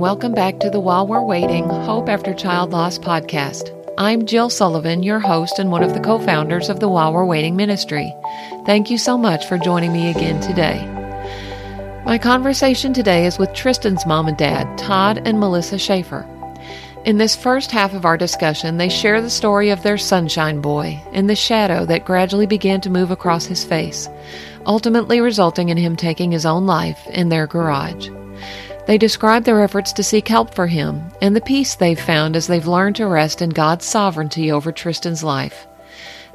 welcome back to the While We're Waiting Hope After Child Loss podcast. I'm Jill Sullivan, your host and one of the co founders of the While We're Waiting ministry. Thank you so much for joining me again today. My conversation today is with Tristan's mom and dad, Todd and Melissa Schaefer. In this first half of our discussion, they share the story of their sunshine boy and the shadow that gradually began to move across his face, ultimately resulting in him taking his own life in their garage. They describe their efforts to seek help for him and the peace they've found as they've learned to rest in God's sovereignty over Tristan's life.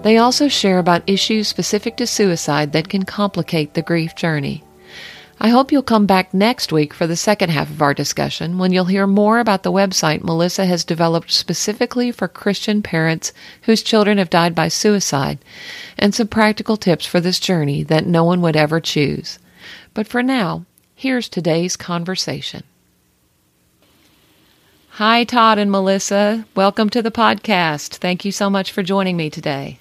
They also share about issues specific to suicide that can complicate the grief journey. I hope you'll come back next week for the second half of our discussion when you'll hear more about the website Melissa has developed specifically for Christian parents whose children have died by suicide and some practical tips for this journey that no one would ever choose. But for now, Here's today's conversation. Hi, Todd and Melissa. Welcome to the podcast. Thank you so much for joining me today.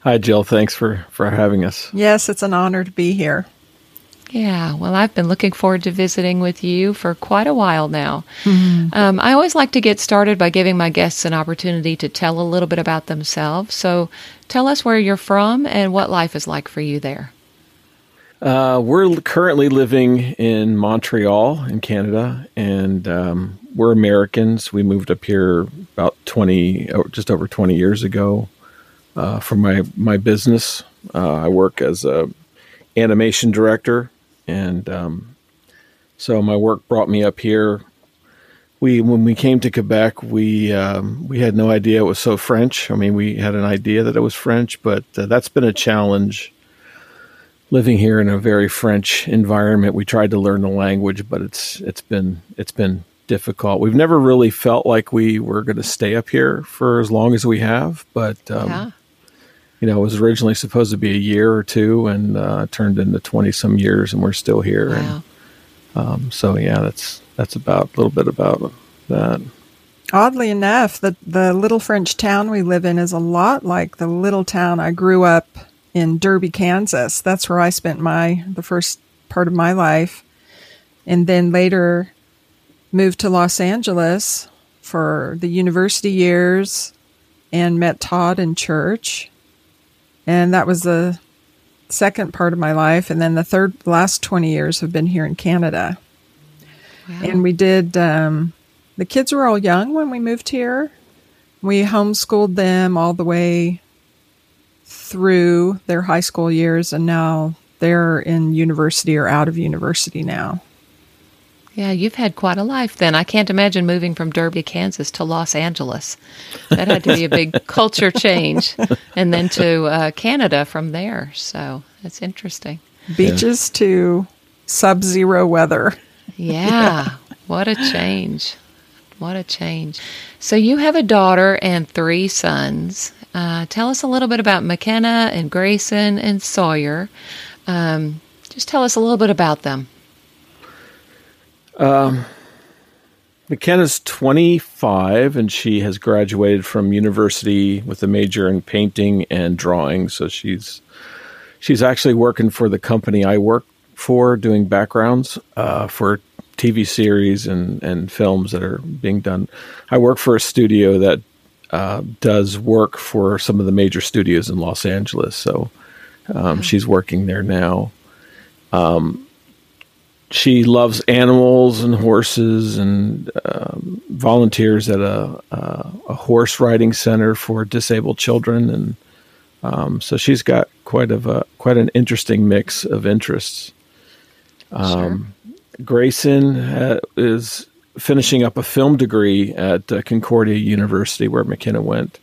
Hi, Jill. Thanks for, for having us. Yes, it's an honor to be here. Yeah, well, I've been looking forward to visiting with you for quite a while now. Mm-hmm. Um, I always like to get started by giving my guests an opportunity to tell a little bit about themselves. So tell us where you're from and what life is like for you there. Uh, we're currently living in Montreal, in Canada, and um, we're Americans. We moved up here about twenty, just over twenty years ago, uh, for my my business. Uh, I work as a animation director, and um, so my work brought me up here. We when we came to Quebec, we um, we had no idea it was so French. I mean, we had an idea that it was French, but uh, that's been a challenge living here in a very French environment, we tried to learn the language, but it's it's been it's been difficult. We've never really felt like we were going to stay up here for as long as we have, but um, yeah. you know, it was originally supposed to be a year or two, and uh, turned into twenty some years, and we're still here. Wow. And um, so, yeah, that's that's about a little bit about that. Oddly enough, the the little French town we live in is a lot like the little town I grew up in Derby, Kansas. That's where I spent my the first part of my life, and then later moved to Los Angeles for the university years and met Todd in church. And that was the second part of my life. And then the third, last 20 years have been here in Canada. Wow. And we did, um, the kids were all young when we moved here. We homeschooled them all the way through their high school years and now they're in university or out of university now. Yeah, you've had quite a life then. I can't imagine moving from Derby, Kansas to Los Angeles. That had to be a big culture change. And then to uh, Canada from there. So that's interesting. Beaches yeah. to sub zero weather. Yeah, what a change. What a change. So you have a daughter and three sons. Uh, tell us a little bit about McKenna and Grayson and Sawyer. Um, just tell us a little bit about them. Um, McKenna's 25 and she has graduated from university with a major in painting and drawing. So she's she's actually working for the company I work for, doing backgrounds uh, for TV series and, and films that are being done. I work for a studio that uh, does work for some of the major studios in Los Angeles. So um, hmm. she's working there now. Um, she loves animals and horses and um, volunteers at a, a, a, horse riding center for disabled children. And um, so she's got quite of a quite an interesting mix of interests. Sure. Um, Grayson uh, is finishing up a film degree at uh, Concordia University, where McKenna went.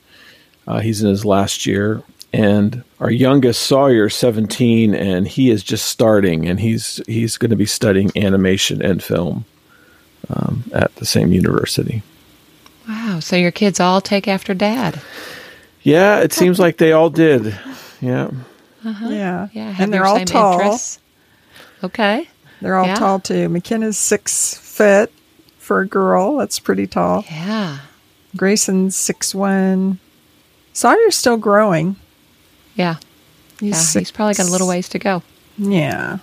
Uh, he's in his last year. And our youngest Sawyer, 17, and he is just starting, and he's he's going to be studying animation and film um, at the same university. Wow! So your kids all take after dad? Yeah, it seems like they all did. Yeah. Uh-huh. Yeah. Yeah. and they're all tall. Interests. Okay. They're all yeah. tall too. McKenna's six foot, for a girl. That's pretty tall. Yeah. Grayson's six one. Sawyer's still growing. Yeah. He's, yeah, six, he's probably got a little ways to go. Yeah.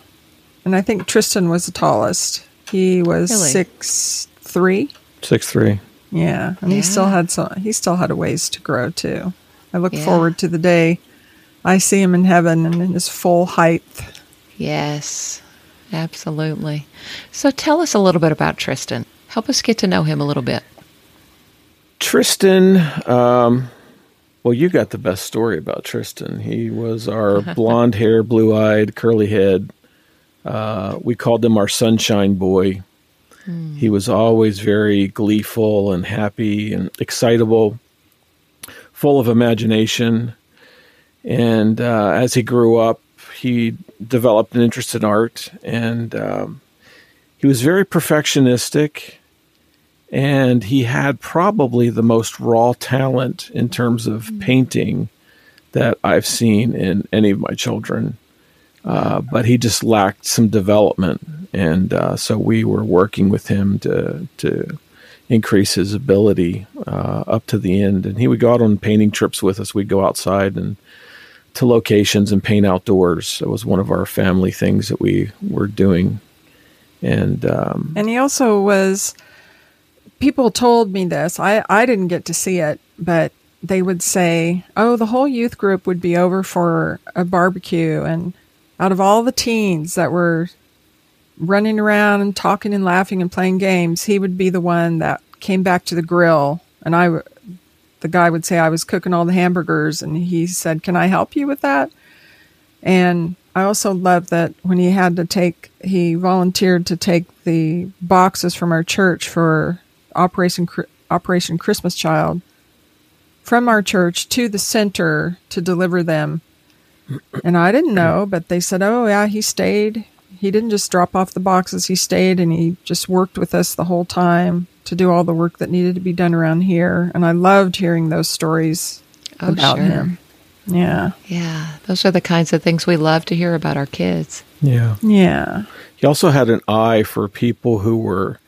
And I think Tristan was the tallest. He was really? six three. Six three. Yeah, and he still had some. He still had a ways to grow too. I look Yeah. forward to the day I see him in heaven and in his full height. Yes, absolutely. So tell us a little bit about Tristan. Help us get to know him a little bit. Tristan, um, well, you got the best story about Tristan. He was our blonde hair, blue eyed, curly head. Uh, we called him our sunshine boy. He was always very gleeful and happy and excitable, full of imagination. And uh, as he grew up, he developed an interest in art and um, he was very perfectionistic and he had probably the most raw talent in terms of painting that I've seen in any of my children. Uh, but he just lacked some development, and uh, so we were working with him to to increase his ability uh, up to the end. And he would go out on painting trips with us. We'd go outside and to locations and paint outdoors. It was one of our family things that we were doing. And um, And he also was. People told me this. I I didn't get to see it, but they would say, "Oh, the whole youth group would be over for a barbecue," and out of all the teens that were running around and talking and laughing and playing games, he would be the one that came back to the grill, and I, the guy would say I was cooking all the hamburgers, and he said, "Can I help you with that?" And I also love that when he had to take, he volunteered to take the boxes from our church for Operation Operation Christmas Child from our church to the center to deliver them. And I didn't know, but they said, "Oh yeah, he stayed. He didn't just drop off the boxes. He stayed and he just worked with us the whole time to do all the work that needed to be done around here." And I loved hearing those stories Oh, about sure. him. Yeah. Yeah, those are the kinds of things we love to hear about our kids. yeah. Yeah. He also had an eye for people who were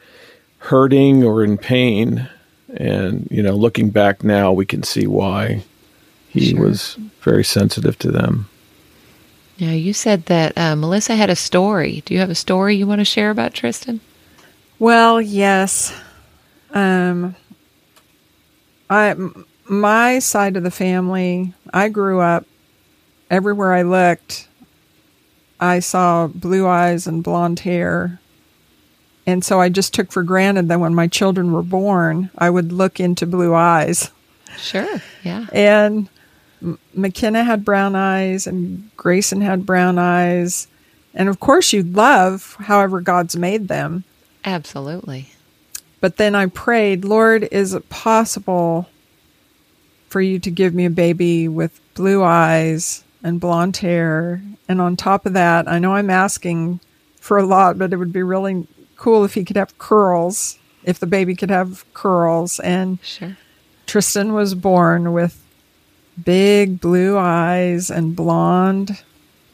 hurting or in pain. And, you know, looking back now, we can see why he Sure. was very sensitive to them. Yeah, you said that uh, Melissa had a story. Do you have a story you want to share about Tristan? Well, yes. Um, I my side of the family, I grew up everywhere I looked. I saw blue eyes and blonde hair. And so I just took for granted that when my children were born, I would look into blue eyes. Sure. Yeah. And M- McKenna had brown eyes, and Grayson had brown eyes. And of course, you love however God's made them. Absolutely. But then I prayed, Lord, is it possible for you to give me a baby with blue eyes and blonde hair? And on top of that, I know I'm asking for a lot, but it would be really cool if he could have curls, if the baby could have curls. And Sure. Tristan was born with big blue eyes and blonde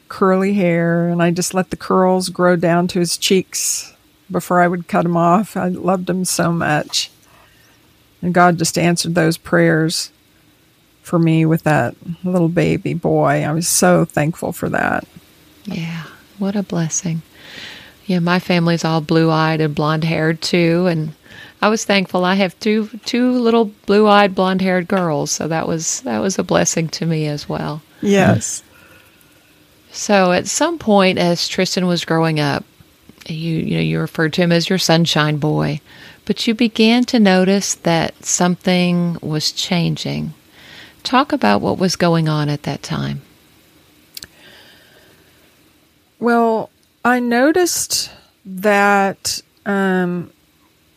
curly hair and I just let the curls grow down to his cheeks before I would cut them off. I loved him so much. And God just answered those prayers for me with that little baby boy. I was so thankful for that. Yeah. What a blessing. Yeah, my family's all blue-eyed and blonde-haired too, and I was thankful. I have two two little blue-eyed, blonde-haired girls, so that was that was a blessing to me as well. Yes. So at some point, as Tristan was growing up, you you know you referred to him as your sunshine boy, but you began to notice that something was changing. Talk about what was going on at that time. Well, I noticed that um,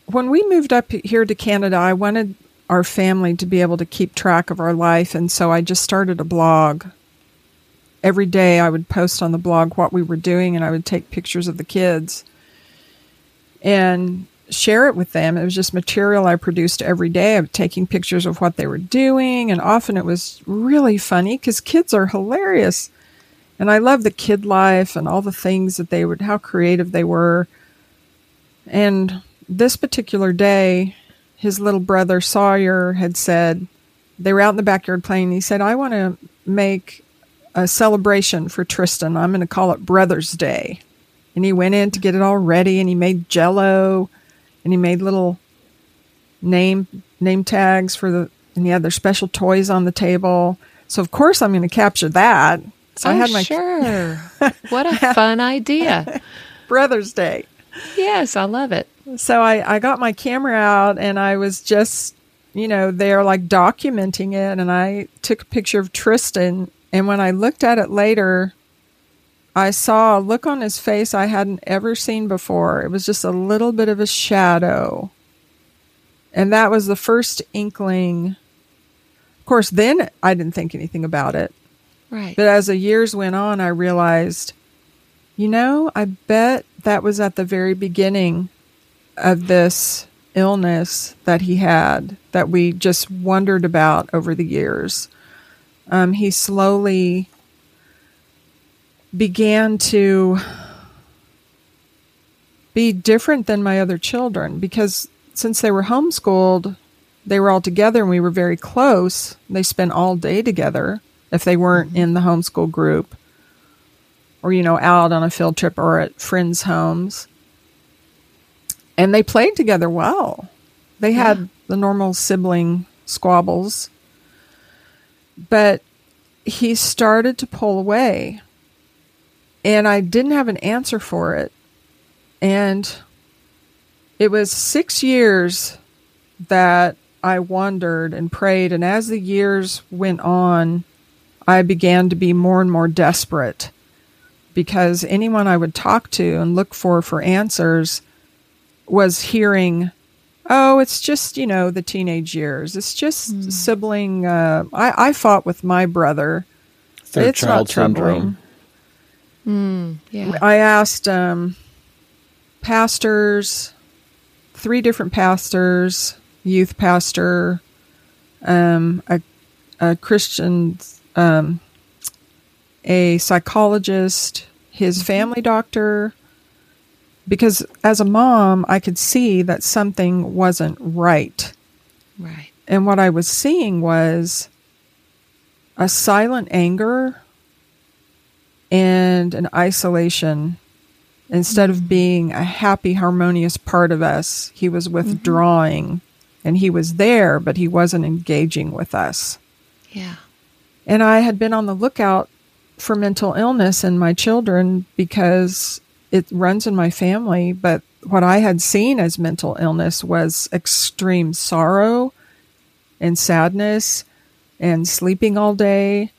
when we moved up here to Canada, I wanted our family to be able to keep track of our life. And so I just started a blog. Every day I would post on the blog what we were doing and I would take pictures of the kids and share it with them. It was just material I produced every day of taking pictures of what they were doing. And often it was really funny because kids are hilarious. And I love the kid life and all the things that they would, how creative they were. And this particular day, his little brother Sawyer had said, they were out in the backyard playing. He said, I want to make a celebration for Tristan. I'm going to call it Brothers Day. And he went in to get it all ready and he made jello and he made little name name tags for the and he had their special toys on the table. So of course I'm going to capture that. So oh, I had my sure. what a fun idea. Brother's Day. Yes, I love it. So I, I got my camera out and I was just, you know, there like documenting it. And I took a picture of Tristan. And when I looked at it later, I saw a look on his face I hadn't ever seen before. It was just a little bit of a shadow. And that was the first inkling. Of course, then I didn't think anything about it. Right. But as the years went on, I realized, you know, I bet that was at the very beginning of this illness that he had that we just wondered about over the years. Um, he slowly began to be different than my other children because since they were homeschooled, they were all together and we were very close. They spent all day together if they weren't mm-hmm. in the homeschool group or, you know, out on a field trip or at friends' homes. And they played together well. They yeah. had the normal sibling squabbles. But he started to pull away and I didn't have an answer for it. And it was six years that I wondered and prayed. And as the years went on, I began to be more and more desperate because anyone I would talk to and look for for answers was hearing, "Oh, it's just you know the teenage years. It's just mm. sibling." Uh, I, I fought with my brother. Third it's child syndrome. Mm, yeah. I asked um, pastors, three different pastors, youth pastor, um, a, a Christian, um, a psychologist, his mm-hmm. family doctor, because as a mom, I could see that something wasn't right. Right. And what I was seeing was a silent anger and an isolation. Instead of being a happy, harmonious part of us, he was mm-hmm. withdrawing mm-hmm. and he was there, but he wasn't engaging with us. Yeah. And I had been on the lookout for mental illness in my children because it runs in my family. But what I had seen as mental illness was extreme sorrow and sadness and sleeping all day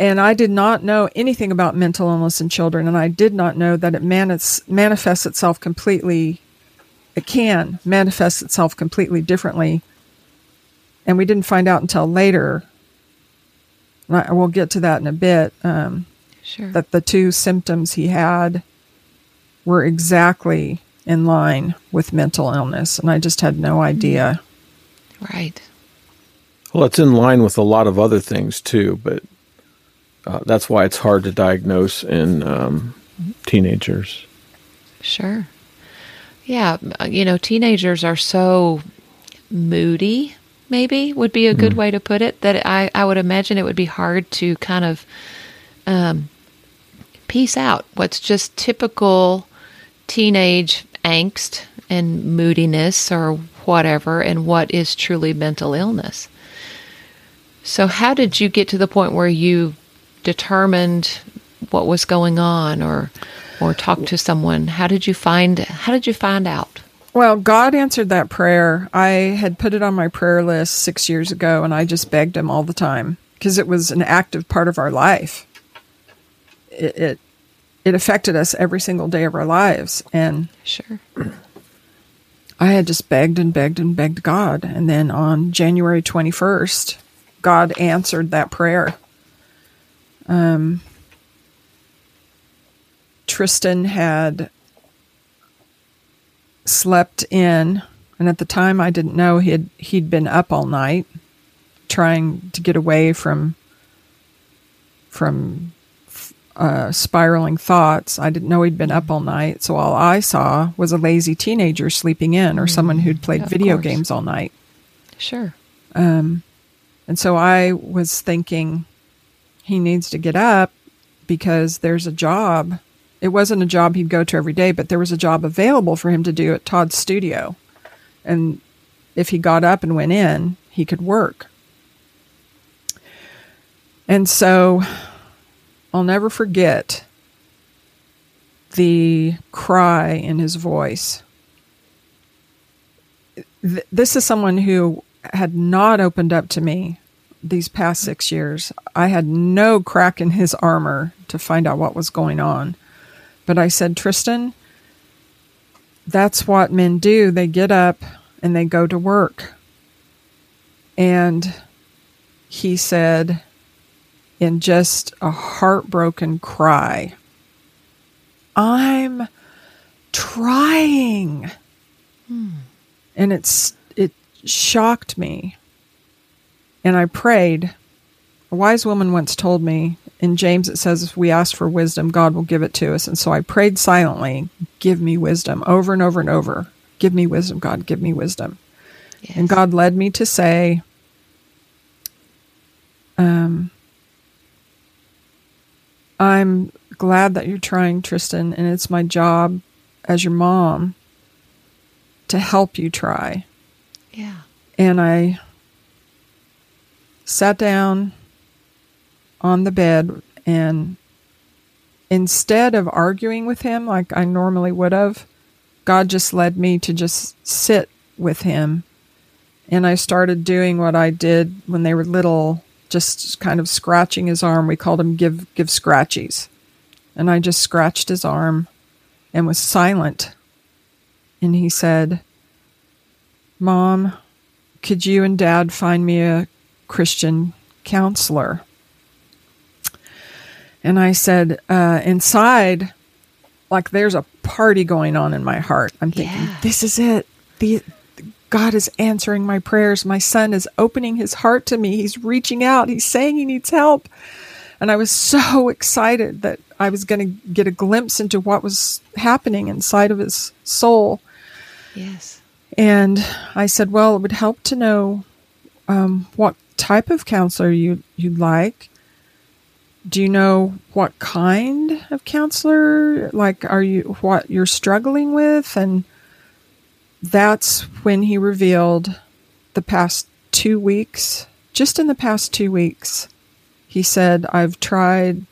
and I did not know anything about mental illness in children, and I did not know that it manis- manifests itself completely. It can manifest itself completely differently, and we didn't find out until later. I, we'll get to that in a bit. Um, sure. That the two symptoms he had were exactly in line with mental illness, and I just had no idea. Right. Well, it's in line with a lot of other things too, but uh, that's why it's hard to diagnose in um, teenagers. Sure. Yeah, you know, teenagers are so moody, maybe would be a good mm. way to put it, that I, I would imagine it would be hard to kind of um, piece out what's just typical teenage angst and moodiness or whatever and what is truly mental illness. So, how did you get to the point where you determined what was going on or or talk to someone how did you find how did you find out well god answered that prayer. I had put it on my prayer list six years ago and i just begged him all the time because it was an active part of our life. It, it it affected us every single day of our lives and sure. I had just begged and begged and begged god and then on january 21st god answered that prayer. Um, Tristan had slept in, and at the time I didn't know he'd he'd been up all night trying to get away from from uh, spiraling thoughts. I didn't know he'd been up all night, so all I saw was a lazy teenager sleeping in, or mm, someone who'd played yeah, video course. games all night. Sure. Um, and so I was thinking, he needs to get up because there's a job it wasn't a job he'd go to every day, but there was a job available for him to do at Todd's studio. And if he got up and went in, he could work. And so I'll never forget the cry in his voice. Th- this is someone who had not opened up to me these past six years. I had no crack in his armor to find out what was going on. But I said, Tristan, that's what men do. They get up and they go to work. And he said, in just a heartbroken cry, I'm trying. Hmm. And it's it shocked me. And I prayed. A wise woman once told me in James it says if we ask for wisdom, God will give it to us. And so I prayed silently, give me wisdom over and over and over. Give me wisdom, God, give me wisdom. Yes. And God led me to say, um, I'm glad that you're trying, Tristan, and it's my job as your mom to help you try. Yeah. And I sat down on the bed and instead of arguing with him like I normally would have, God just led me to just sit with him. And I started doing what I did when they were little, just kind of scratching his arm. We called him give give scratchies. And I just scratched his arm and was silent. And he said, Mom, could you and Dad find me a Christian counselor? And I said, uh, inside, like there's a party going on in my heart. I'm thinking, yeah. this is it. The, God is answering my prayers. My son is opening his heart to me. He's reaching out. He's saying he needs help. And I was so excited that I was going to get a glimpse into what was happening inside of his soul. Yes. And I said, well, it would help to know um, what type of counselor you, you'd like do you know what kind of counselor like are you what you're struggling with? And that's when he revealed the past 2 weeks just in the past 2 weeks he said I've tried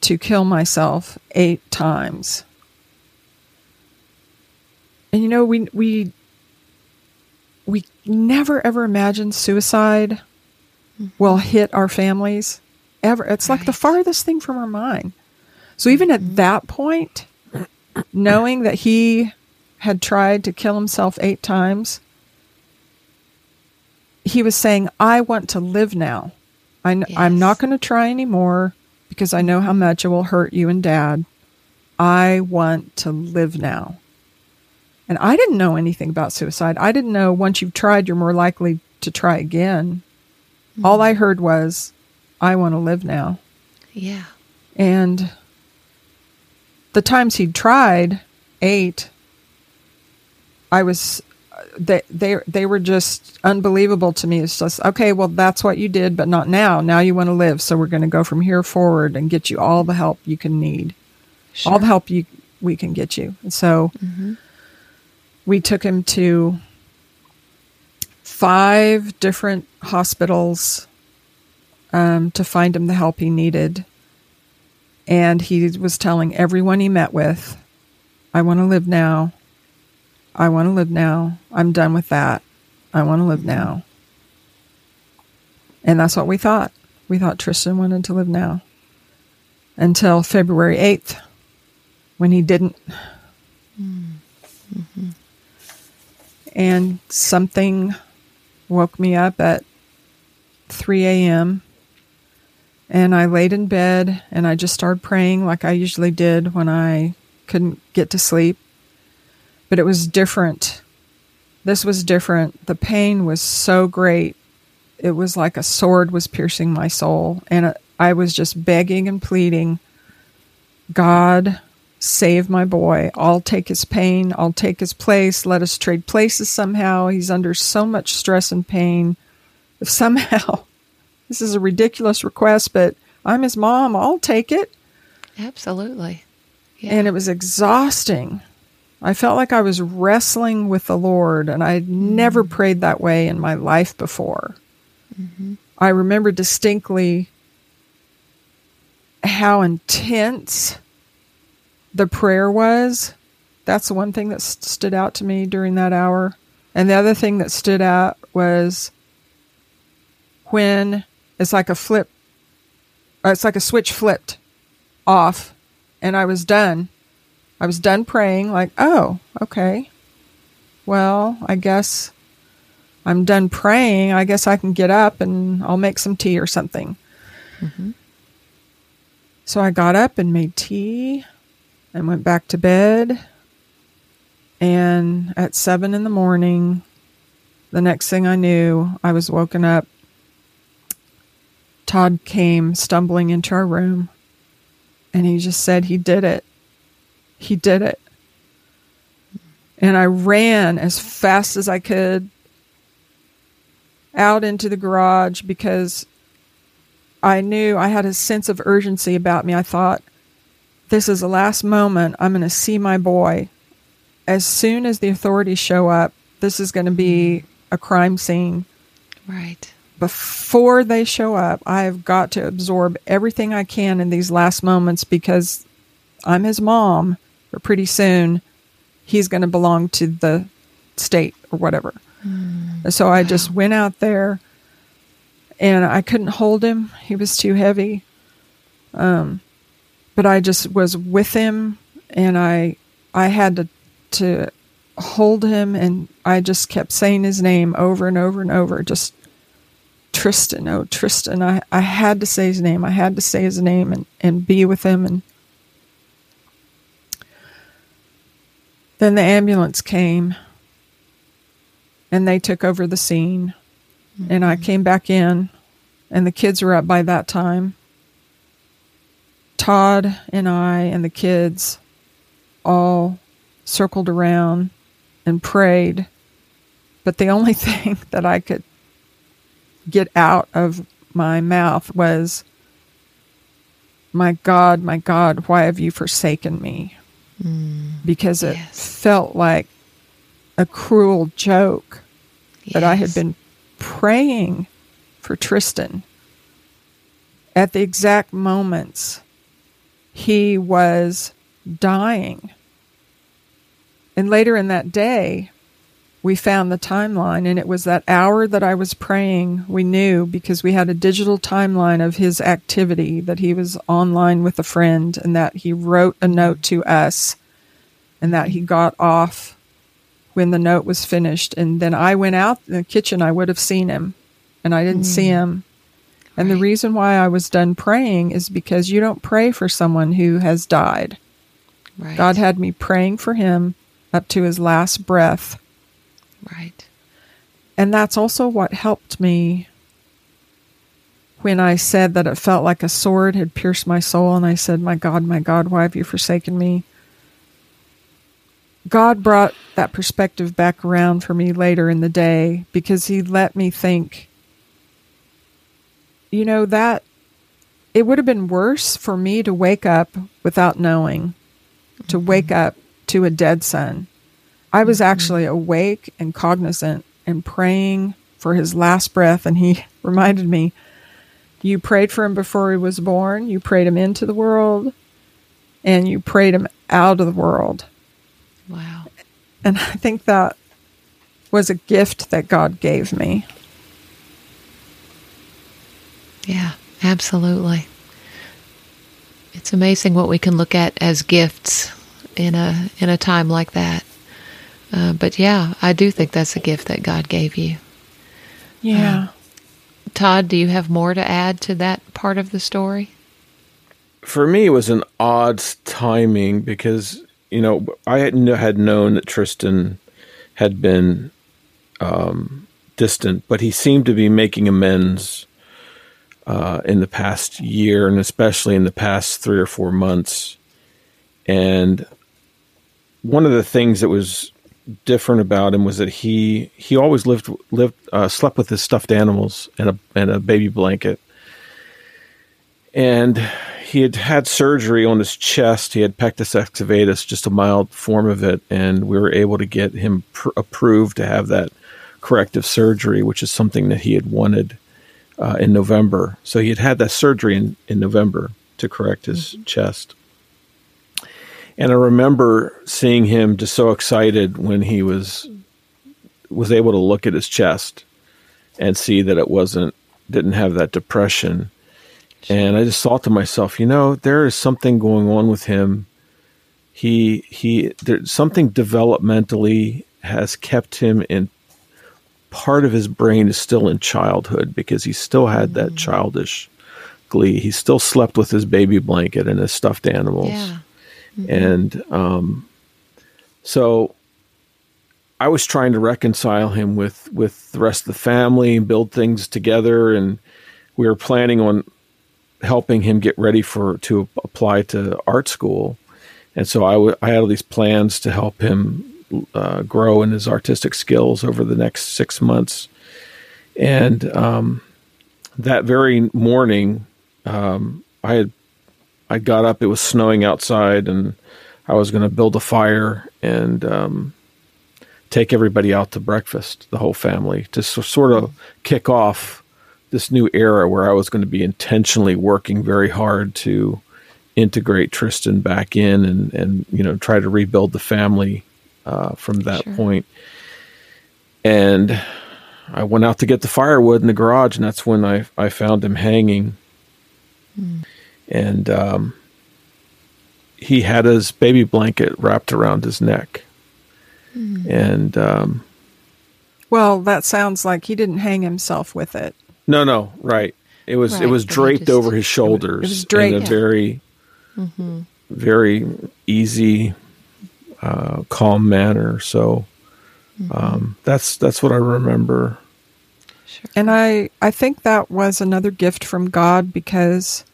to kill myself 8 times. And you know we we we never ever imagined suicide mm-hmm. will hit our families ever. It's right. like the farthest thing from our mind. So even at mm-hmm. that point, knowing that he had tried to kill himself eight times, he was saying, I want to live now. I, yes. I'm not going to try anymore because I know how much it will hurt you and dad. I want to live now. And I didn't know anything about suicide. I didn't know once you've tried, you're more likely to try again. Mm-hmm. All I heard was, I want to live now. Yeah. And the times he'd tried, eight, I was they they they were just unbelievable to me. It's just okay, well that's what you did, but not now. Now you want to live, so we're going to go from here forward and get you all the help you can need, sure. all the help you we can get you. And so mm-hmm. we took him to five different hospitals um, to find him the help he needed. And he was telling everyone he met with, I want to live now. I want to live now. I'm done with that. I want to live now. And that's what we thought. We thought Tristan wanted to live now. Until February 8th, when he didn't. Mm-hmm. And something woke me up at 3 a.m. And I laid in bed and I just started praying like I usually did when I couldn't get to sleep. But it was different. This was different. The pain was so great. It was like a sword was piercing my soul. And I was just begging and pleading God, save my boy. I'll take his pain. I'll take his place. Let us trade places somehow. He's under so much stress and pain. If somehow this is a ridiculous request, but I'm his mom. I'll take it. Absolutely. Yeah. And it was exhausting. I felt like I was wrestling with the Lord, and I had mm-hmm. never prayed that way in my life before. Mm-hmm. I remember distinctly how intense the prayer was. That's the one thing that st- stood out to me during that hour. And the other thing that stood out was when it's like a flip, uh, it's like a switch flipped off, and I was done. I was done praying, like, oh, okay. Well, I guess I'm done praying. I guess I can get up and I'll make some tea or something. Mm-hmm. So I got up and made tea and went back to bed. And at seven in the morning, the next thing I knew, I was woken up. Todd came stumbling into our room and he just said he did it. He did it. And I ran as fast as I could out into the garage because I knew I had a sense of urgency about me. I thought, this is the last moment I'm going to see my boy. As soon as the authorities show up, this is going to be a crime scene. Right. Before they show up, I have got to absorb everything I can in these last moments because I'm his mom, but pretty soon he's going to belong to the state or whatever. Mm, so I just went out there and I couldn't hold him. He was too heavy. Um, but I just was with him and I I had to to hold him and I just kept saying his name over and over and over just Tristan oh Tristan I, I had to say his name I had to say his name and, and be with him and then the ambulance came and they took over the scene. Mm-hmm. And I mm-hmm. came back in, and the kids were up by that time. Todd and I and the kids all circled around and prayed. But the only thing that I could get out of my mouth was, My God, my God, why have you forsaken me? Mm, because it yes. felt like a cruel joke yes. that I had been praying for Tristan at the exact moments he was dying. And later in that day, we found the timeline, and it was that hour that I was praying. We knew because we had a digital timeline of his activity that he was online with a friend, and that he wrote a note to us, and that he got off when the note was finished. And then I went out in the kitchen, I would have seen him, and I didn't mm. see him. And right. the reason why I was done praying is because you don't pray for someone who has died. Right. God had me praying for him up to his last breath. Right. And that's also what helped me when I said that it felt like a sword had pierced my soul. And I said, My God, my God, why have you forsaken me? God brought that perspective back around for me later in the day because He let me think, you know, that it would have been worse for me to wake up without knowing, to mm-hmm. wake up to a dead son. I was mm-hmm. actually awake and cognizant and praying for his last breath, and he reminded me, You prayed for him before he was born, you prayed him into the world, and you prayed him out of the world. Wow. And I think that was a gift that God gave me. Yeah, absolutely. It's amazing what we can look at as gifts in a in a time like that. Uh, but yeah, I do think that's a gift that God gave you. Yeah. Uh, Todd, do you have more to add to that part of the story? For me, it was an odd timing because you know, I had known that Tristan had been um, distant, but he seemed to be making amends uh, in the past year, and especially in the past three or four months. And one of the things that was different about him was that he he always lived lived uh, slept with his stuffed animals and a and a baby blanket, and he had had surgery on his chest. He had pectus excavatus, just a mild form of it, and we were able to get him pr- approved to have that corrective surgery, which is something that he had wanted uh, in November. So he had had that surgery in, in November to correct his mm-hmm. chest. And I remember seeing him just so excited when he was was able to look at his chest and see that it wasn't didn't have that depression. And I just thought to myself, you know, there is something going on with him. He he there something developmentally has kept him in part of his brain is still in childhood because he still had that mm-hmm. childish glee. He still slept with his baby blanket and his stuffed animals. Yeah. Mm-hmm. And um, so I was trying to reconcile him with with the rest of the family and build things together, and we were planning on helping him get ready for to apply to art school. And so I, w- I had all these plans to help him uh, grow in his artistic skills over the next six months. And um, that very morning, um, I had I got up. It was snowing outside, and I was going to build a fire and um, take everybody out to breakfast, the whole family, to so, sort of kick off this new era where I was going to be intentionally working very hard to integrate Tristan back in and and you know try to rebuild the family uh, from that sure. point. And I went out to get the firewood in the garage, and that's when I I found him hanging. Mm. And um, he had his baby blanket wrapped around his neck. Mm. And um, well, that sounds like he didn't hang himself with it. No, no, right. It was right, it was draped just, over his shoulders it was draped, in a yeah. very mm-hmm. very easy, uh, calm manner. So mm-hmm. um, that's that's what I remember. Sure. And I I think that was another gift from God because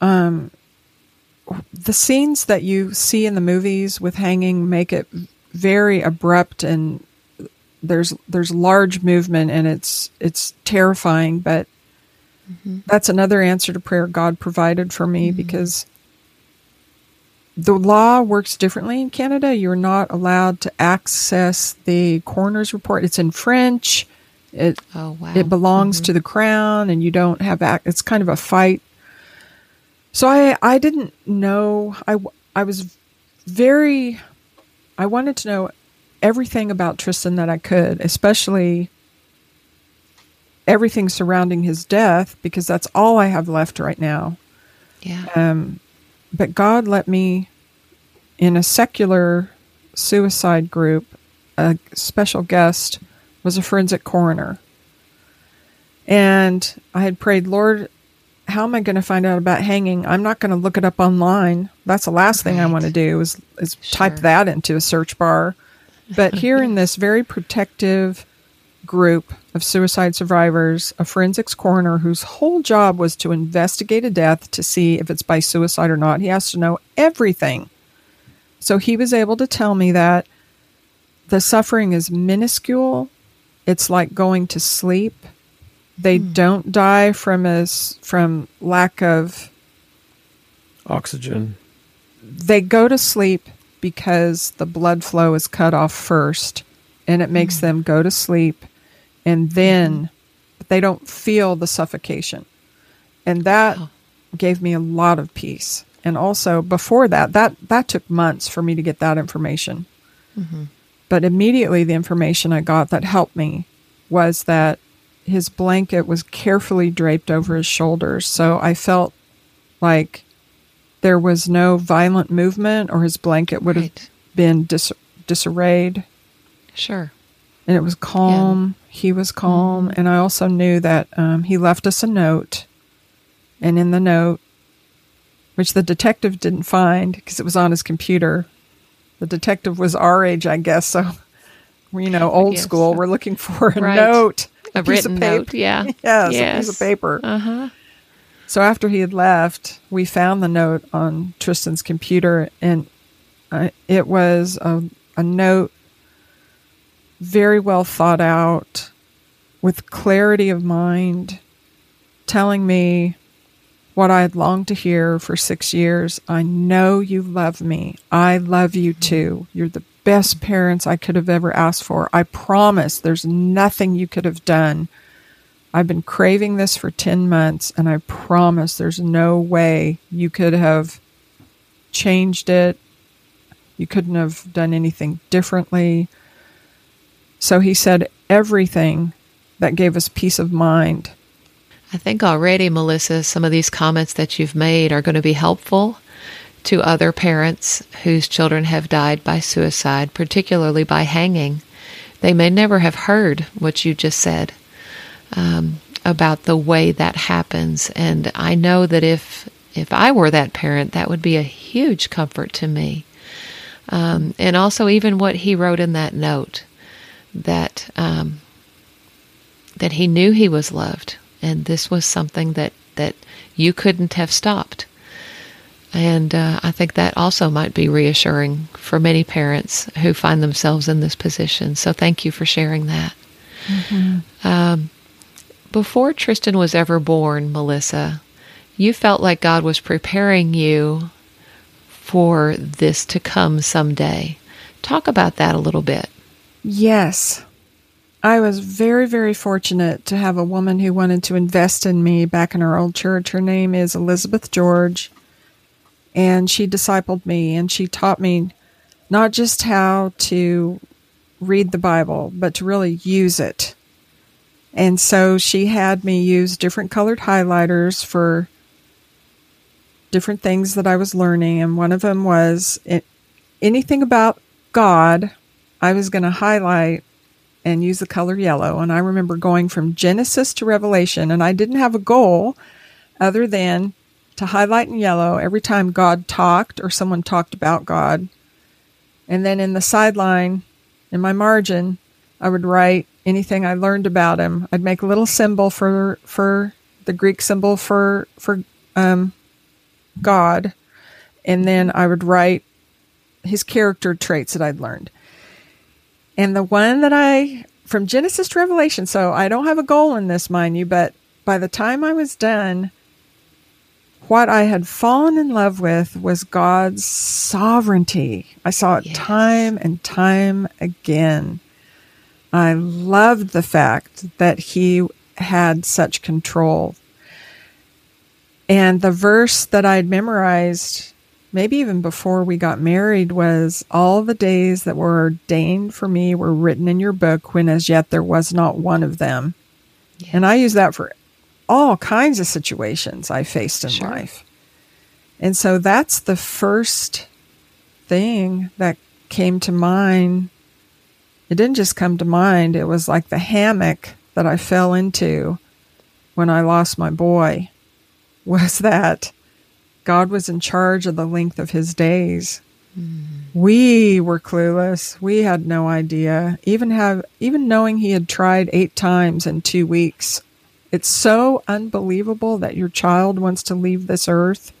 um the scenes that you see in the movies with hanging make it very abrupt and there's there's large movement and it's it's terrifying but mm-hmm. that's another answer to prayer God provided for me mm-hmm. because the law works differently in Canada. You're not allowed to access the coroner's report. It's in French. It oh, wow. it belongs mm-hmm. to the crown, and you don't have. Ac- it's kind of a fight so I I didn't know I I was very I wanted to know everything about Tristan that I could, especially everything surrounding his death because that's all I have left right now. Yeah. Um but God let me in a secular suicide group a special guest was a forensic coroner. And I had prayed, Lord, how am I going to find out about hanging? I'm not going to look it up online. That's the last right. thing I want to do is, is sure. type that into a search bar. But here in this very protective group of suicide survivors, a forensics coroner whose whole job was to investigate a death to see if it's by suicide or not, he has to know everything. So he was able to tell me that the suffering is minuscule. It's like going to sleep they mm. don't die from as from lack of oxygen. They go to sleep because the blood flow is cut off first and it makes mm. them go to sleep and then mm. they don't feel the suffocation. And that oh. gave me a lot of peace. And also before that, that that took months for me to get that information. Mm-hmm. But immediately the information I got that helped me was that his blanket was carefully draped over his shoulders. So I felt like there was no violent movement or his blanket would right. have been dis- disarrayed. Sure. And it was calm. Yeah. He was calm. Mm-hmm. And I also knew that um, he left us a note. And in the note, which the detective didn't find because it was on his computer, the detective was our age, I guess. So, you know, old school. We're looking for a right. note a, piece of paper. Note, yeah. yes, yes, a piece of paper. Uh-huh. So after he had left, we found the note on Tristan's computer, and uh, it was a, a note very well thought out, with clarity of mind, telling me what I had longed to hear for six years. I know you love me. I love you too. You're the best parents I could have ever asked for. I promise there's nothing you could have done. I've been craving this for 10 months, and I promise there's no way you could have changed it. You couldn't have done anything differently. So he said everything that gave us peace of mind. I think already, Melissa, some of these comments that you've made are going to be helpful to other parents whose children have died by suicide, particularly by hanging. They may never have heard what you just said um, about the way that happens. And I know that if if I were that parent, that would be a huge comfort to me. Um, and also, even what he wrote in that note that um, that he knew he was loved, and this was something that that you couldn't have stopped. And uh, I think that also might be reassuring for many parents who find themselves in this position. So thank you for sharing that. Mm-hmm. Um, before Tristan was ever born, Melissa, you felt like God was preparing you for this to come someday. Talk about that a little bit. Yes. I was very, very fortunate to have a woman who wanted to invest in me back in our old church. Her name is Elizabeth George, and she discipled me and she taught me not just how to read the Bible, but to really use it. And so she had me use different colored highlighters for different things that I was learning. And one of them was it, anything about God, I was going to highlight and use the color yellow. And I remember going from Genesis to Revelation, and I didn't have a goal other than to highlight in yellow every time God talked or someone talked about God. And then in the sideline, in my margin, I would write anything I learned about him. I'd make a little symbol for for the Greek symbol for for um, God, and then I would write his character traits that I'd learned. And the one that I, from Genesis to Revelation, so I don't have a goal in this, mind you, but by the time I was done, what I had fallen in love with was God's sovereignty. I saw it yes. time and time again. I loved the fact that He had such control. And the verse that I'd memorized maybe even before we got married, was all the days that were ordained for me were written in your book when as yet there was not one of them. Yes. And I use that for all kinds of situations I faced in sure. life. And so that's the first thing that came to mind. It didn't just come to mind, it was like the hammock that I fell into when I lost my boy was that God was in charge of the length of his days. Mm. We were clueless. We had no idea. Even have even knowing he had tried 8 times in 2 weeks. It's so unbelievable that your child wants to leave this earth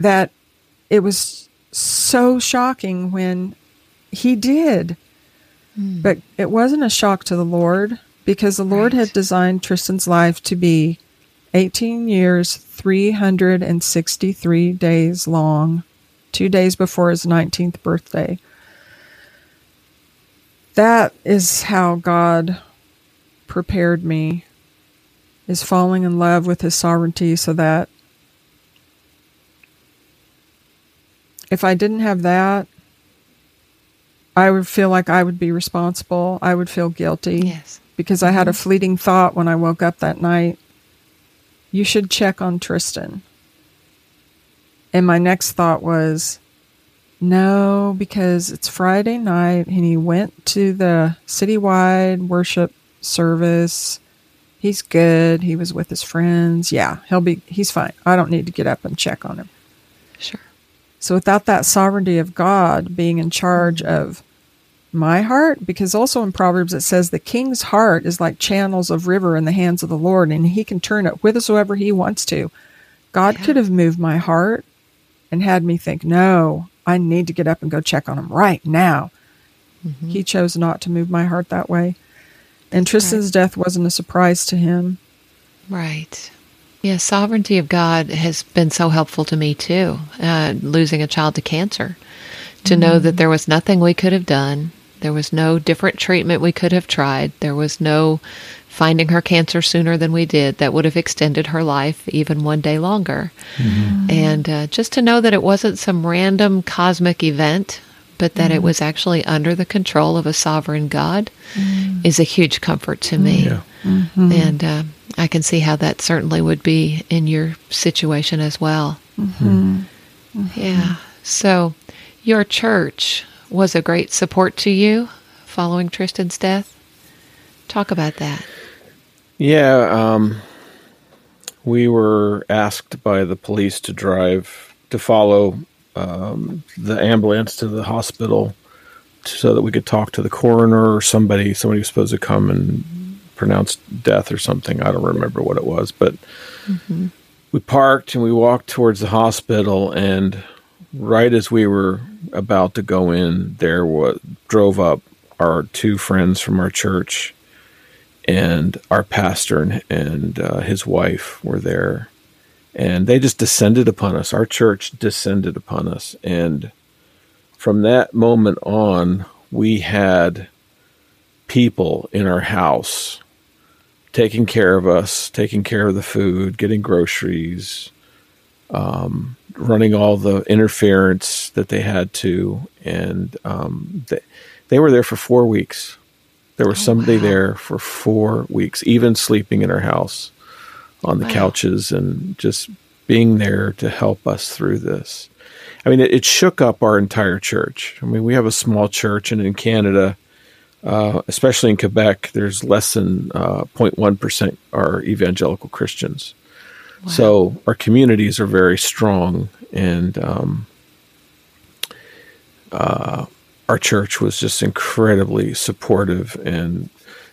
that it was so shocking when he did. Mm. But it wasn't a shock to the Lord because the Lord right. had designed Tristan's life to be 18 years, 363 days long, two days before his 19th birthday. That is how God prepared me, is falling in love with his sovereignty so that if I didn't have that, I would feel like I would be responsible. I would feel guilty. Yes. Because I had a mm-hmm. fleeting thought when I woke up that night you should check on Tristan. And my next thought was, no, because it's Friday night and he went to the citywide worship service. He's good. He was with his friends. Yeah, he'll be, he's fine. I don't need to get up and check on him. Sure. So without that sovereignty of God being in charge of my heart because also in proverbs it says the king's heart is like channels of river in the hands of the lord and he can turn it whithersoever he wants to god yeah. could have moved my heart and had me think no i need to get up and go check on him right now mm-hmm. he chose not to move my heart that way and tristan's right. death wasn't a surprise to him right Yeah, sovereignty of God has been so helpful to me too. Uh, losing a child to cancer, to mm-hmm. know that there was nothing we could have done, there was no different treatment we could have tried, there was no finding her cancer sooner than we did that would have extended her life even one day longer. Mm-hmm. And uh, just to know that it wasn't some random cosmic event, but that mm-hmm. it was actually under the control of a sovereign God mm-hmm. is a huge comfort to me. Yeah. Mm-hmm. And uh, I can see how that certainly would be in your situation as well. Mm-hmm. Yeah. So, your church was a great support to you following Tristan's death. Talk about that. Yeah, um, we were asked by the police to drive to follow um, the ambulance to the hospital so that we could talk to the coroner or somebody. Somebody was supposed to come and pronounce death or something. I don't remember what it was, but mm-hmm. we parked and we walked towards the hospital. And right as we were about to go in, there was drove up our two friends from our church and our pastor and, and uh, his wife were there and they just descended upon us. Our church descended upon us. And from that moment on we had people in our house taking care of us taking care of the food getting groceries um, running all the interference that they had to. And um, they, they were there for four weeks. There was oh, somebody wow. there for four weeks, even sleeping in our house on the wow. couches and just being there to help us through this. I mean, it, it, shook up our entire church. I mean, we have a small church, and in Canada, uh, especially in Quebec, there's less than uh, 0.1% are evangelical Christians. Wow. So our communities are very strong, and um, uh, our church was just incredibly supportive and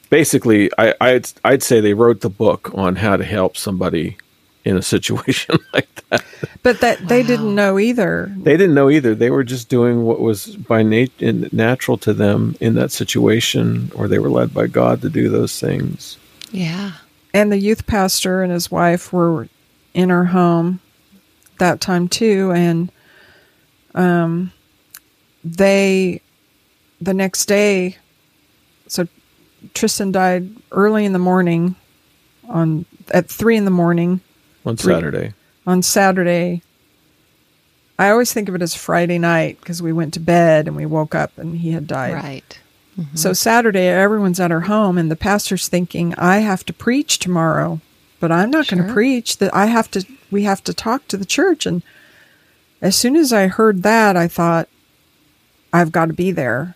basically I, I'd, I'd say they wrote the book on how to help somebody in a situation like that. But that they didn't know either. They didn't know either. They were just doing what was by nature natural to them in that situation or they were led by god to do those things. Yeah. And the youth pastor and his wife were in our home that time too and um they the next day, so Tristan died early in the morning on at three in the morning on three, Saturday. On Saturday, I always think of it as Friday night because we went to bed and we woke up and he had died. Right. Mm-hmm. So Saturday, everyone's at our home and the pastor's thinking, I have to preach tomorrow, but I'm not sure. going to preach. That I have to. We have to talk to the church. And as soon as I heard that, I thought, I've got to be there.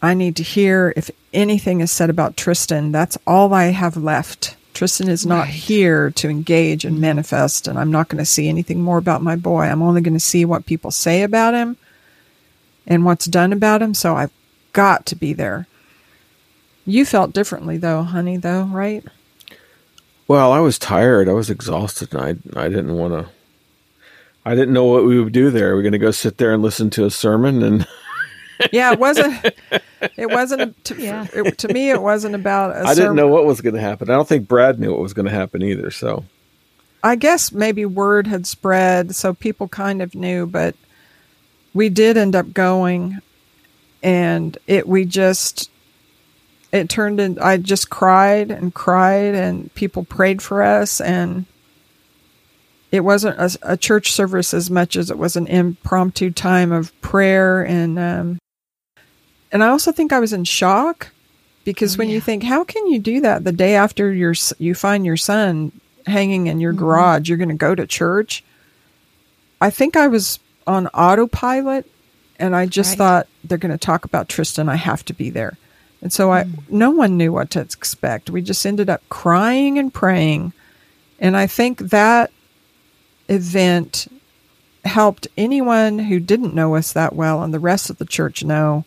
I need to hear if anything is said about Tristan. That's all I have left. Tristan is not right. here to engage and mm-hmm. manifest, and I'm not going to see anything more about my boy. I'm only going to see what people say about him and what's done about him. So I've got to be there. You felt differently, though, honey, though, right? Well, I was tired. I was exhausted, and I I didn't want to. I didn't know what we would do there. We're going to go sit there and listen to a sermon and yeah, it wasn't. It wasn't to, yeah. it, to me. It wasn't about. I didn't know what was going to happen. I don't think Brad knew what was going to happen either. So, I guess maybe word had spread, so people kind of knew. But we did end up going, and it. We just. It turned in. I just cried and cried, and people prayed for us, and it wasn't a, a, church service as much as it was an impromptu time of prayer and um, and I also think I was in shock because oh, when yeah. you think, how can you do that the day after your you find your son hanging in your mm-hmm. garage, you're going to go to church? I think I was on autopilot, and I just right. thought they're going to talk about Tristan. I have to be there, and so I mm. no one knew what to expect. We just ended up crying and praying, and I think that event helped anyone who didn't know us that well and the rest of the church know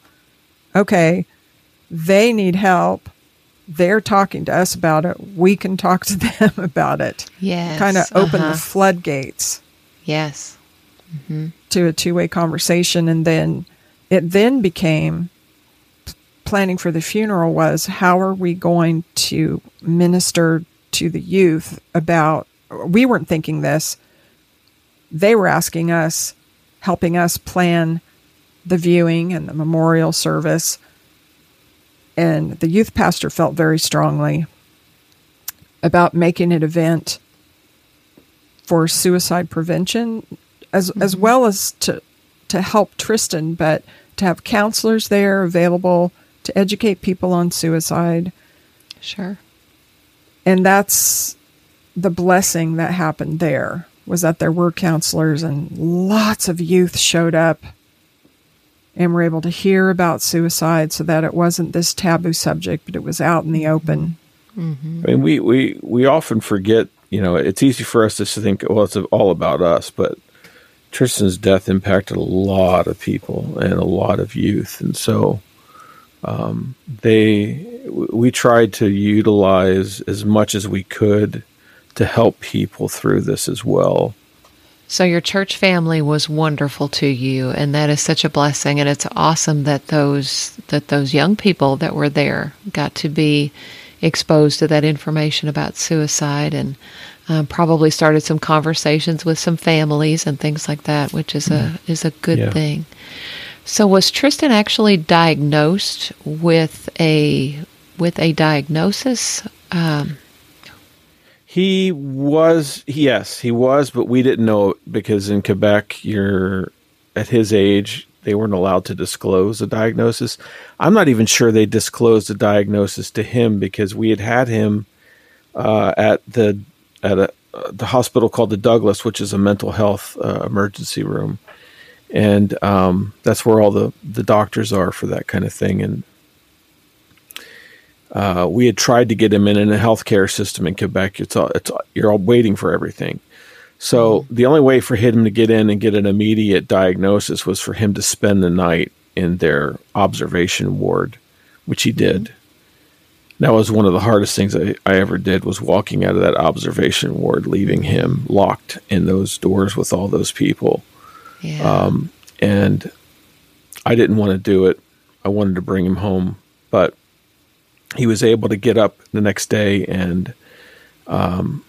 okay, they need help. They're talking to us about it. We can talk to them about it. Yes. Kind of open uh-huh. the floodgates. Yes. Mm-hmm. To a two way conversation. And then it then became planning for the funeral was how are we going to minister to the youth about we weren't thinking this. They were asking us, helping us plan the viewing and the memorial service. And the youth pastor felt very strongly about making an event for suicide prevention as mm-hmm. as well as to to help Tristan, but to have counselors there available to educate people on suicide. Sure. And that's the blessing that happened there was that there were counselors and lots of youth showed up and we were able to hear about suicide so that it wasn't this taboo subject, but it was out in the open. Mm-hmm. I mean, we, we, we often forget, you know, it's easy for us to think, well, it's all about us, but Tristan's death impacted a lot of people and a lot of youth, and so um, they we tried to utilize as much as we could to help people through this as well. So your church family was wonderful to you and that is such a blessing and it's awesome that those that those young people that were there got to be exposed to that information about suicide and um, probably started some conversations with some families and things like that, which is a mm-hmm. is a good yeah. thing. So was Tristan actually diagnosed with a with a diagnosis? Um, he was yes, he was, but we didn't know because in Quebec, you're at his age, they weren't allowed to disclose a diagnosis. I'm not even sure they disclosed a diagnosis to him because we had had him uh, at the at a, uh, the hospital called the Douglas, which is a mental health uh, emergency room, and um, that's where all the the doctors are for that kind of thing. And uh, we had tried to get him in in a healthcare system in Quebec. It's all, it's all, you're all waiting for everything. So mm-hmm. the only way for him to get in and get an immediate diagnosis was for him to spend the night in their observation ward, which he did. Mm-hmm that was one of the hardest things I, I ever did was walking out of that observation ward, leaving him locked in those doors with all those people. Yeah. Um, and I didn't want to do it. I wanted to bring him home, but he was able to get up the next day and um,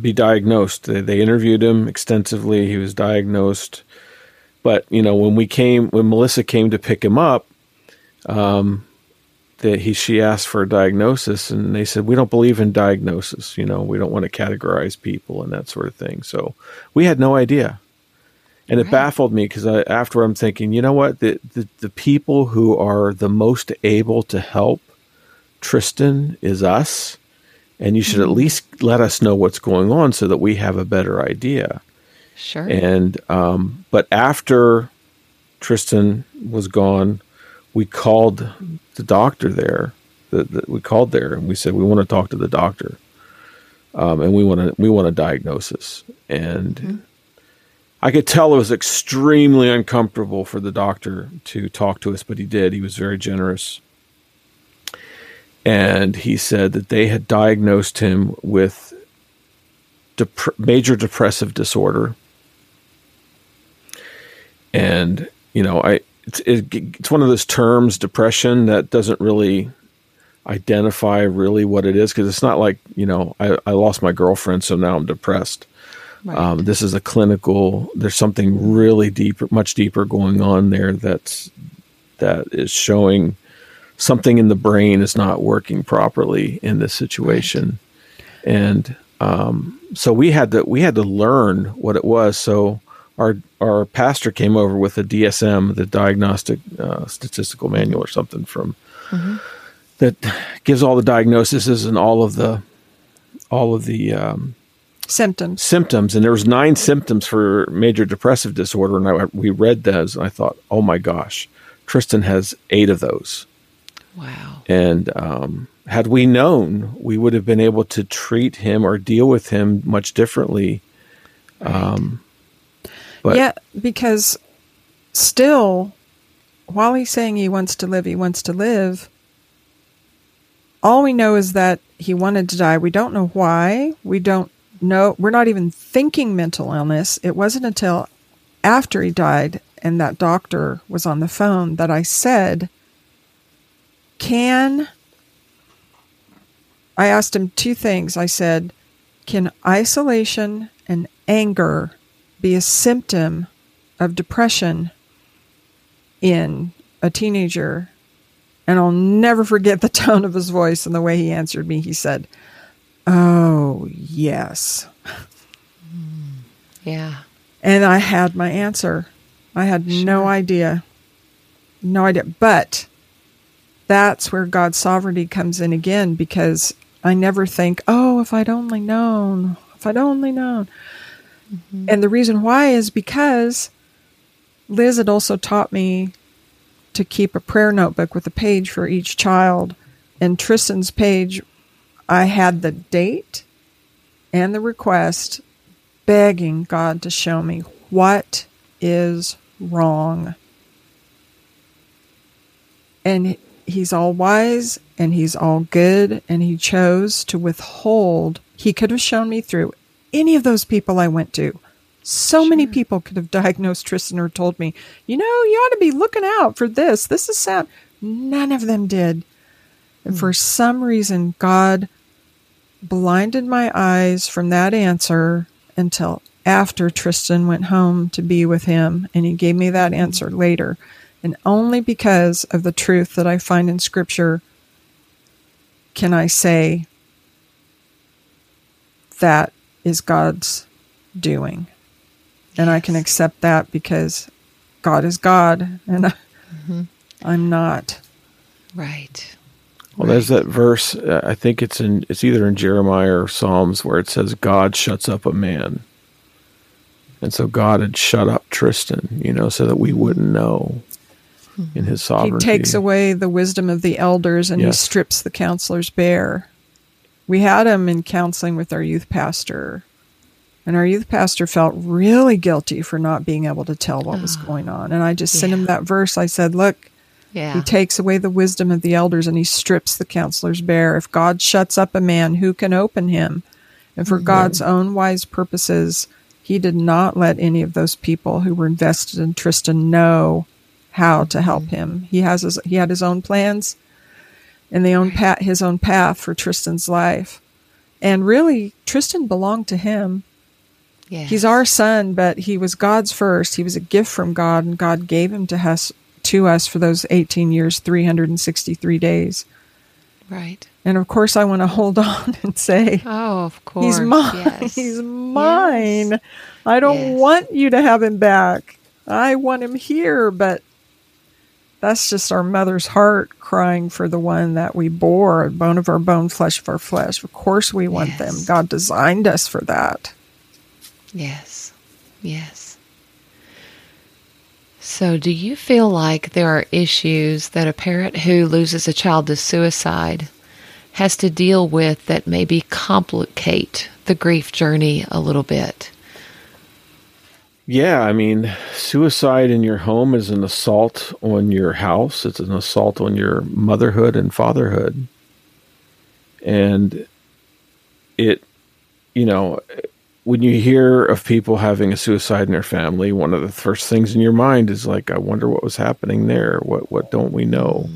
be diagnosed. They, they interviewed him extensively. He was diagnosed, but you know when we came, when Melissa came to pick him up, um, that he she asked for a diagnosis and they said we don't believe in diagnosis you know we don't want to categorize people and that sort of thing so we had no idea and it baffled me because after i'm thinking you know what the, the the people who are the most able to help tristan is us and you should mm-hmm. at least let us know what's going on so that we have a better idea sure and um, but after tristan was gone we called the doctor there. The, the, we called there and we said we want to talk to the doctor, um, and we want to we want a diagnosis. And mm-hmm. I could tell it was extremely uncomfortable for the doctor to talk to us, but he did. He was very generous, and he said that they had diagnosed him with dep- major depressive disorder, and you know I it's it, it's one of those terms depression that doesn't really identify really what it is because it's not like you know I, I lost my girlfriend so now I'm depressed. Right. Um, this is a clinical. There's something really deeper, much deeper going on there. That's that is showing something in the brain is not working properly in this situation, right. and um, so we had to we had to learn what it was. So our our pastor came over with a DSM, the Diagnostic uh, Statistical Manual, or something from mm-hmm. that gives all the diagnoses and all of the all of the um, symptoms. Symptoms, and there was nine symptoms for major depressive disorder, and I, we read those, and I thought, oh my gosh, Tristan has eight of those. Wow! And um, had we known, we would have been able to treat him or deal with him much differently. Right. Um, but yeah, because still, while he's saying he wants to live, he wants to live. All we know is that he wanted to die. We don't know why. We don't know. We're not even thinking mental illness. It wasn't until after he died and that doctor was on the phone that I said, Can I asked him two things. I said, Can isolation and anger be a symptom of depression in a teenager? And I'll never forget the tone of his voice and the way he answered me. He said, Oh, yes. Yeah. And I had my answer. I had no idea. No idea. But that's where God's sovereignty comes in again because I never think, oh, if I'd only known, if I'd only known. Mm-hmm. And the reason why is because Liz had also taught me to keep a prayer notebook with a page for each child. And Tristan's page, I had the date and the request begging God to show me what is wrong. And he's all wise and he's all good and he chose to withhold. He could have shown me through any of those people I went to. So many people could have diagnosed Tristan or told me, you know, you ought to be looking out for this. This is sad. None of them did. And hmm. for some reason, God blinded my eyes from that answer until after Tristan went home to be with him. And he gave me that answer later. And only because of the truth that I find in Scripture can I say that is God's doing. And I can accept that because God is God and Mm-hmm. I'm not. Right. Well, there's that verse. Uh, I think it's in. It's either in Jeremiah or Psalms where it says God shuts up a man, and so God had shut up Tristan, you know, so that we wouldn't know in His sovereignty. He takes away the wisdom of the elders and he strips the counselors bare. We had him in counseling with our youth pastor, and our youth pastor felt really guilty for not being able to tell what was going on. And I just sent him that verse. I said, Look, Yeah. he takes away the wisdom of the elders and he strips the counselors bare. If God shuts up a man, who can open him? And for mm-hmm. God's own wise purposes, he did not let any of those people who were invested in Tristan know how to mm-hmm. help him. He has his, he had his own plans and the own path, his own path for Tristan's life. And really, Tristan belonged to him. yes. He's our son, but he was God's first. He was a gift from God, and God gave him to us to us for those 18 years, 363 days. right. And of course, I want to hold on and say, Oh, of course. He's mine. Yes. He's mine. I don't Yes. want you to have him back. I want him here, but that's just our mother's heart crying for the one that we bore, bone of our bone, flesh of our flesh. Of course, we want them. God designed us for that. Yes. Yes. So, do you feel like there are issues that a parent who loses a child to suicide has to deal with that maybe complicate the grief journey a little bit? Yeah, I mean, suicide in your home is an assault on your house. It's an assault on your motherhood and fatherhood. And it, you know, when you hear of people having a suicide in their family, one of the first things in your mind is like, I wonder what was happening there. What what don't we know?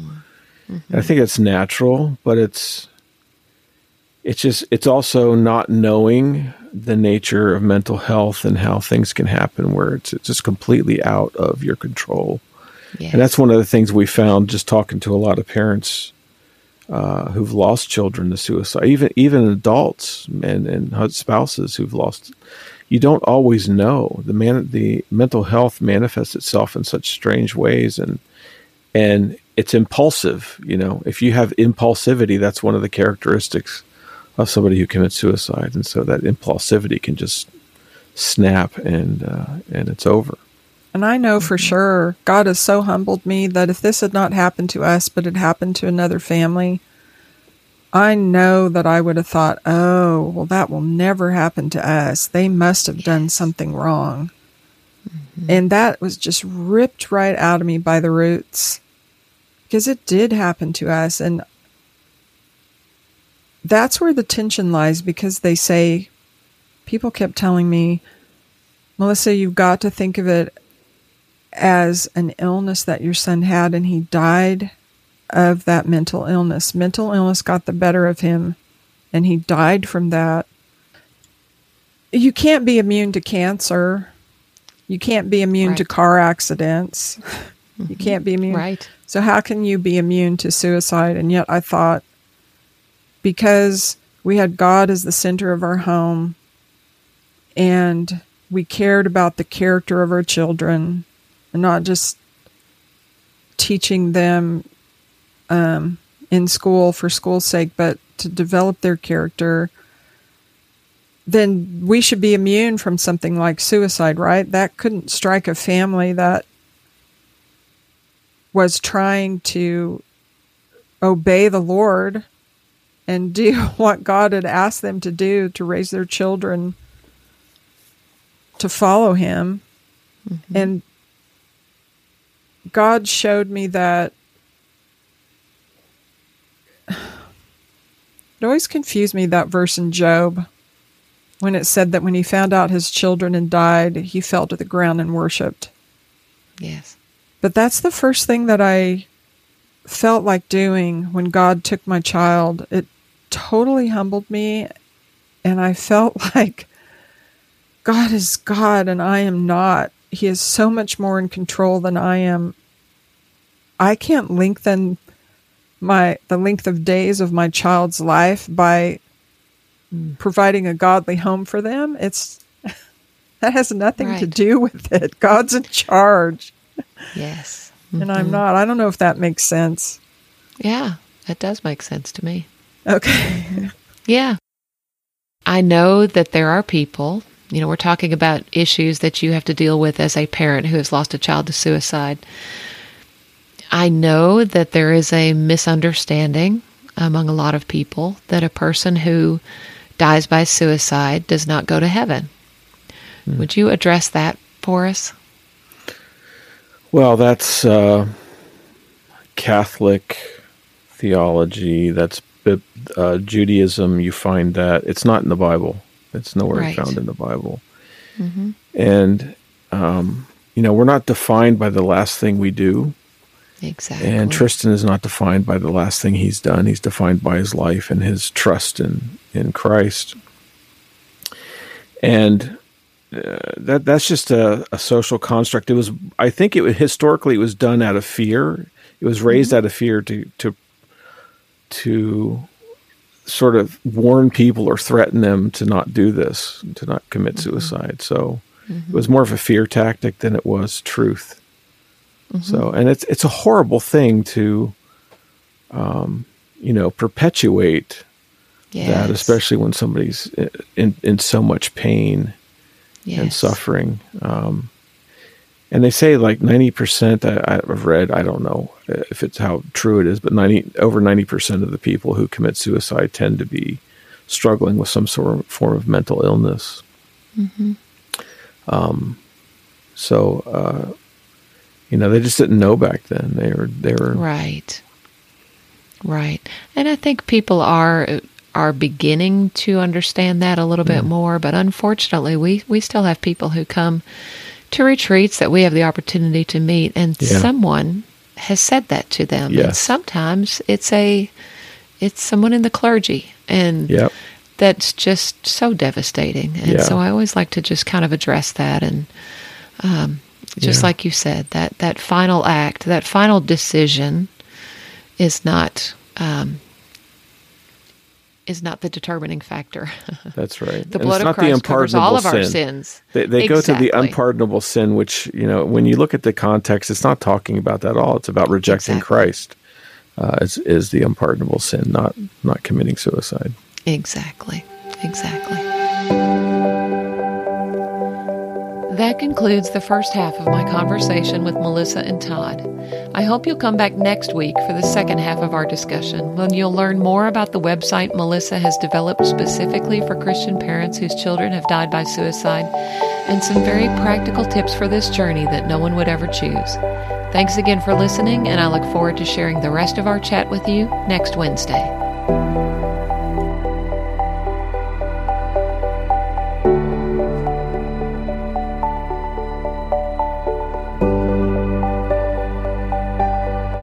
And I think it's natural, but it's it's just it's also not knowing the nature of mental health and how things can happen where it's, it's just completely out of your control. Yes. And that's one of the things we found just talking to a lot of parents uh, who've lost children to suicide, even even adults and, and spouses who've lost. You don't always know the man. The mental health manifests itself in such strange ways, and and it's impulsive. You know, if you have impulsivity, that's one of the characteristics of somebody who commits suicide, and so that impulsivity can just snap and uh, and it's over. And I know for mm-hmm. sure God has so humbled me that if this had not happened to us, but had happened to another family, I know that I would have thought, oh, well, that will never happen to us. They must have done something wrong. Mm-hmm. And that was just ripped right out of me by the roots because it did happen to us. And that's where the tension lies because they say, people kept telling me, Melissa, you've got to think of it as an illness that your son had, and he died of that mental illness. Mental illness got the better of him, and he died from that. You can't be immune to cancer. You can't be immune Right. to car accidents. You mm-hmm. can't be immune. Right. So how can you be immune to suicide? And yet I thought because we had God as the center of our home and we cared about the character of our children not just teaching them um, in school for school's sake, but to develop their character, then we should be immune from something like suicide, right? That couldn't strike a family that was trying to obey the Lord and do what God had asked them to do to raise their children to follow Him. And God showed me that it always confused me that verse in Job when it said that when he found out his children had died, he fell to the ground and worshiped. Yes. But that's the first thing that I felt like doing when God took my child. It totally humbled me, and I felt like God is God and I am not. He is so much more in control than I am. I can't lengthen my the length of days of my child's life by providing a godly home for them. It's that has nothing to do with it. God's in charge Yes. and I'm mm-hmm. not. I don't know if that makes sense. Yeah, that does make sense to me. Okay. Yeah. I know that there are people, you know, we're talking about issues that you have to deal with as a parent who has lost a child to suicide. I know that there is a misunderstanding among a lot of people that a person who dies by suicide does not go to heaven. Would you address that for us? Well, that's uh, Catholic theology. That's uh, Judaism. You find that it's not in the Bible. It's nowhere Right. found in the Bible. And um, you know, we're not defined by the last thing we do. Exactly. And Tristan is not defined by the last thing he's done. He's defined by his life and his trust in in Christ. And uh, that that's just a, a social construct. It was, I think, it was, historically it was done out of fear. It was raised out of fear to to to sort of warn people or threaten them to not do this, to not commit suicide. So it was more of a fear tactic than it was truth. So, and it's it's a horrible thing to, um, you know, perpetuate yes. that, especially when somebody's in in so much pain and suffering. Um, and they say like ninety percent. I've read. I don't know if it's how true it is, but ninety over ninety percent of the people who commit suicide tend to be struggling with some sort of form of mental illness. Um, so uh, you know, they just didn't know back then. They were they were Right. Right. And I think people are are beginning to understand that a little bit more, but unfortunately we we still have people who come to retreats that we have the opportunity to meet and Yeah. someone has said that to them. And sometimes it's a it's someone in the clergy and Yep. that's just so devastating. And Yeah. so I always like to just kind of address that and um, just like you said, that that final act, that final decision, is not um, is not the determining factor. That's right. the blood it's of not Christ the covers all of unpardonable our sin. sins. They, they go to the unpardonable sin, which you know when you look at the context, it's not talking about that at all. It's about rejecting Exactly. Christ. Uh, is is the unpardonable sin, not not committing suicide. Exactly. Exactly. That concludes the first half of my conversation with Melissa and Todd. I hope you'll come back next week for the second half of our discussion when you'll learn more about the website Melissa has developed specifically for Christian parents whose children have died by suicide and some very practical tips for this journey that no one would ever choose. Thanks again for listening, and I look forward to sharing the rest of our chat with you next Wednesday.